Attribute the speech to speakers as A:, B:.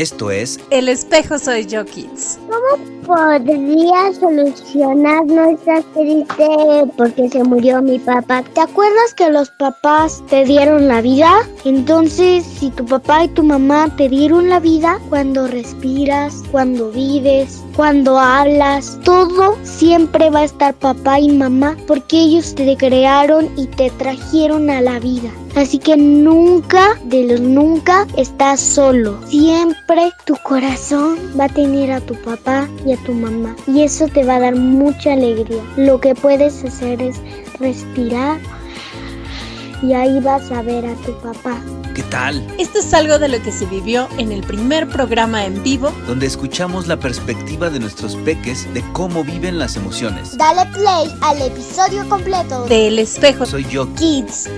A: Esto es
B: El espejo soy yo, Kids.
C: ¿Cómo podría solucionar nuestra triste porque se murió mi papá? ¿Te acuerdas que los papás te dieron la vida? Entonces, si tu papá y tu mamá te dieron la vida, cuando respiras, cuando vives, cuando hablas, todo siempre va a estar papá y mamá porque ellos te crearon y te trajeron a la vida. Así que nunca, de los nunca, estás solo. Siempre tu corazón va a tener a tu papá y a tu mamá. Y eso te va a dar mucha alegría. Lo que puedes hacer es respirar y ahí vas a ver a tu papá.
A: ¿Qué tal?
B: Esto es algo de lo que se vivió en el primer programa en vivo,
A: Donde escuchamos la perspectiva de nuestros peques de cómo viven las emociones.
C: Dale play al episodio completo
B: de El espejo
A: Soy yo.
C: Kids